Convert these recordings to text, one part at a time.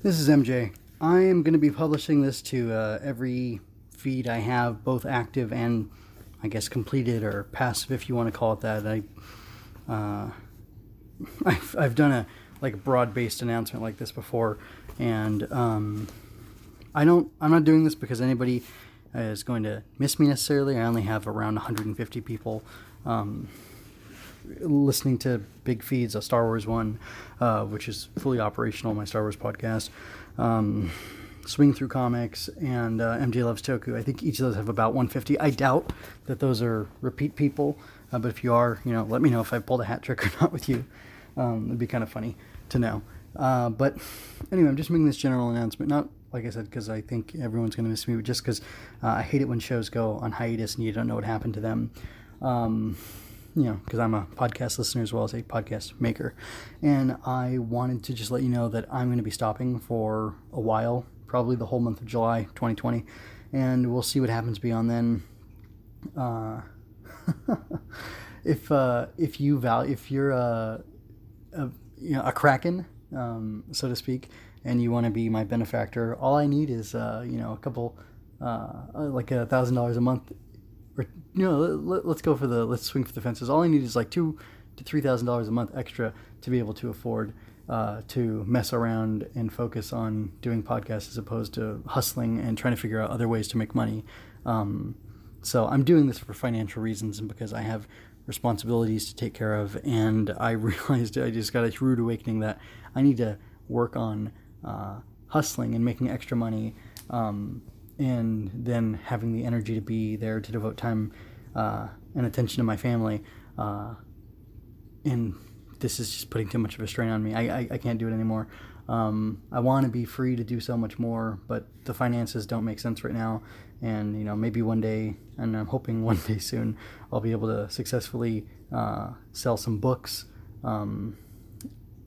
This is MJ. I am going to be publishing this to uh, every feed I have, both active and, I guess, completed or passive, if you want to call it that. I, uh, I've, I've done a like broad-based announcement like this before, and um, I don't. I'm not doing this because anybody is going to miss me necessarily. I only have around 150 people. Um, listening to big feeds, a Star Wars one, uh, which is fully operational, my Star Wars podcast, um, Swing Through Comics, and uh, MJ Loves Toku. I think each of those have about 150. I doubt that those are repeat people, uh, but if you are, you know, let me know if I pulled a hat trick or not with you. Um, it'd be kind of funny to know. Uh, but anyway, I'm just making this general announcement, not like I said, because I think everyone's going to miss me, but just because uh, I hate it when shows go on hiatus and you don't know what happened to them. Um, you know, because I'm a podcast listener as well as a podcast maker. And I wanted to just let you know that I'm going to be stopping for a while, probably the whole month of July 2020. And we'll see what happens beyond then. Uh, if uh, if you value, if you're a, a you know a kraken, um, so to speak, and you want to be my benefactor, all I need is uh, you know a couple, uh, like a thousand dollars a month or you know, let, us go for the let's swing for the fences. All I need is like two to three thousand dollars a month extra to be able to afford uh, to mess around and focus on doing podcasts as opposed to hustling and trying to figure out other ways to make money. Um, so I'm doing this for financial reasons and because I have responsibilities to take care of. And I realized I just got a rude awakening that I need to work on uh, hustling and making extra money. Um, and then having the energy to be there to devote time uh, and attention to my family. Uh, and this is just putting too much of a strain on me. I, I, I can't do it anymore. Um, I want to be free to do so much more, but the finances don't make sense right now. And you know, maybe one day, and I'm hoping one day soon, I'll be able to successfully uh, sell some books, um,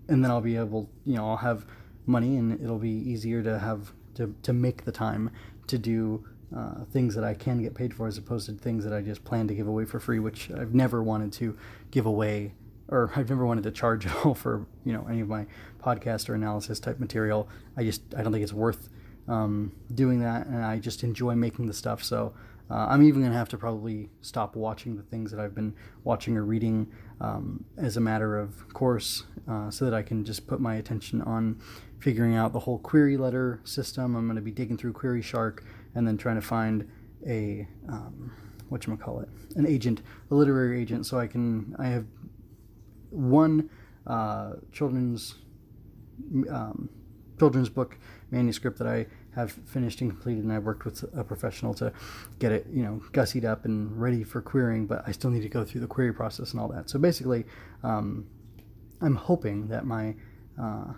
and then I'll be able, you know, I'll have money, and it'll be easier to have to to make the time to do uh, things that I can get paid for as opposed to things that I just plan to give away for free, which I've never wanted to give away or I've never wanted to charge at all for you know any of my podcast or analysis type material. I just I don't think it's worth um, doing that, and I just enjoy making the stuff. So uh, I'm even gonna have to probably stop watching the things that I've been watching or reading um, as a matter of course, uh, so that I can just put my attention on figuring out the whole query letter system. I'm going to be digging through Query Shark and then trying to find a um, what you call it, an agent, a literary agent, so I can. I have one uh, children's um, children's book manuscript that I have finished and completed, and I worked with a professional to get it, you know, gussied up and ready for querying. But I still need to go through the query process and all that. So basically, um, I'm hoping that my uh,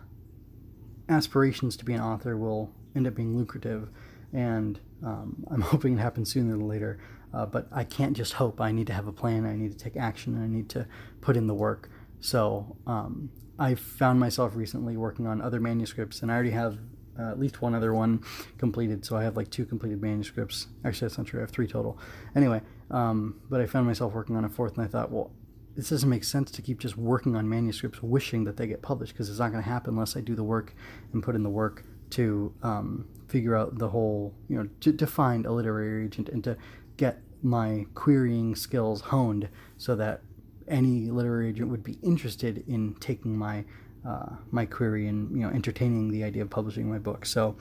aspirations to be an author will end up being lucrative, and um, I'm hoping it happens sooner than later. Uh, but I can't just hope. I need to have a plan. I need to take action. And I need to put in the work. So um, I found myself recently working on other manuscripts, and I already have uh, at least one other one completed. So I have like two completed manuscripts. Actually, that's not true. I have three total. Anyway, um, but I found myself working on a fourth, and I thought, well, this doesn't make sense to keep just working on manuscripts wishing that they get published because it's not going to happen unless I do the work and put in the work to um, figure out the whole, you know, to, to find a literary agent and to get my querying skills honed so that any literary agent would be interested in taking my uh, my query and you know entertaining the idea of publishing my book. So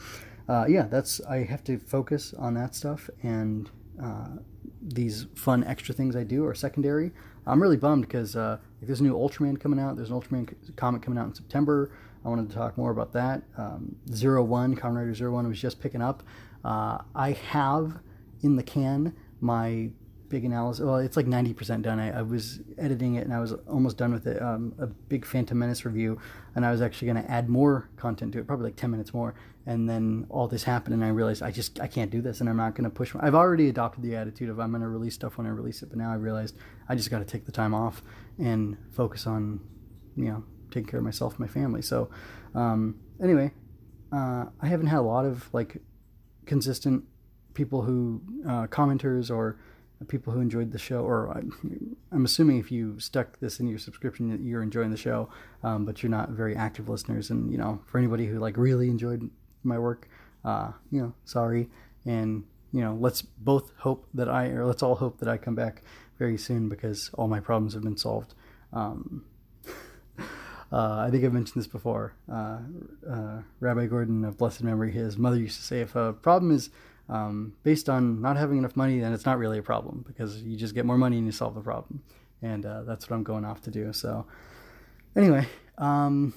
uh, yeah, that's I have to focus on that stuff and uh, these fun extra things I do are secondary. I'm really bummed because uh, there's a new Ultraman coming out. There's an Ultraman comic coming out in September. I wanted to talk more about that. Um, Zero One, Kamen Rider Zero One was just picking up. Uh, I have in the can my big analysis. Well, it's like 90% done. I, I, was editing it and I was almost done with it. Um, a big Phantom Menace review, and I was actually going to add more content to it, probably like 10 minutes more. And then all this happened, and I realized I just I can't do this, and I'm not going to push. I've already adopted the attitude of I'm going to release stuff when I release it, but now I realized I just got to take the time off and focus on, you know, taking care of myself and my family. So, um, anyway, uh, I haven't had a lot of like consistent people who uh, commenters or people who enjoyed the show, or I'm, I'm assuming if you stuck this in your subscription you're enjoying the show, um, but you're not very active listeners. And you know, for anybody who like really enjoyed my work, uh, you know, sorry. And you know, let's both hope that I, or let's all hope that I come back very soon because all my problems have been solved. Um, uh, I think I've mentioned this before. Uh, uh, Rabbi Gordon of blessed memory, his mother used to say, if a problem is um, based on not having enough money, then it's not really a problem because you just get more money and you solve the problem. And uh, that's what I'm going off to do. So, anyway, um,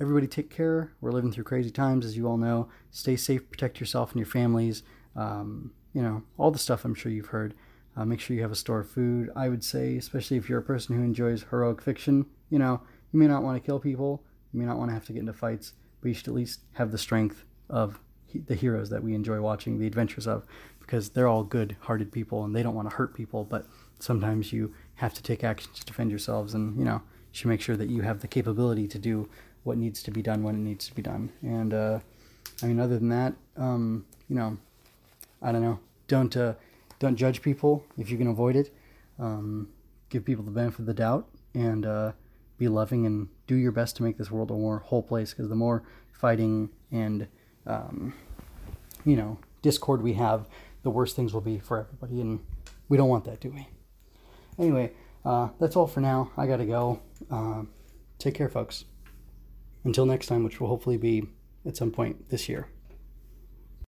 everybody take care. We're living through crazy times, as you all know. Stay safe, protect yourself and your families. Um, you know, all the stuff I'm sure you've heard. Uh, make sure you have a store of food. I would say, especially if you're a person who enjoys heroic fiction, you know, you may not want to kill people, you may not want to have to get into fights, but you should at least have the strength of the heroes that we enjoy watching the adventures of because they're all good hearted people and they don't want to hurt people but sometimes you have to take action to defend yourselves and you know you should make sure that you have the capability to do what needs to be done when it needs to be done. And uh, i mean other than that um, you know i don't know. Don't uh, don't judge people if you can avoid it. Um, give people the benefit of the doubt and uh, be loving and do your best to make this world a more whole place because the more fighting and um, you know, discord we have, the worse things will be for everybody. And we don't want that, do we? Anyway, uh, that's all for now. I got to go. Uh, take care, folks. Until next time, which will hopefully be at some point this year.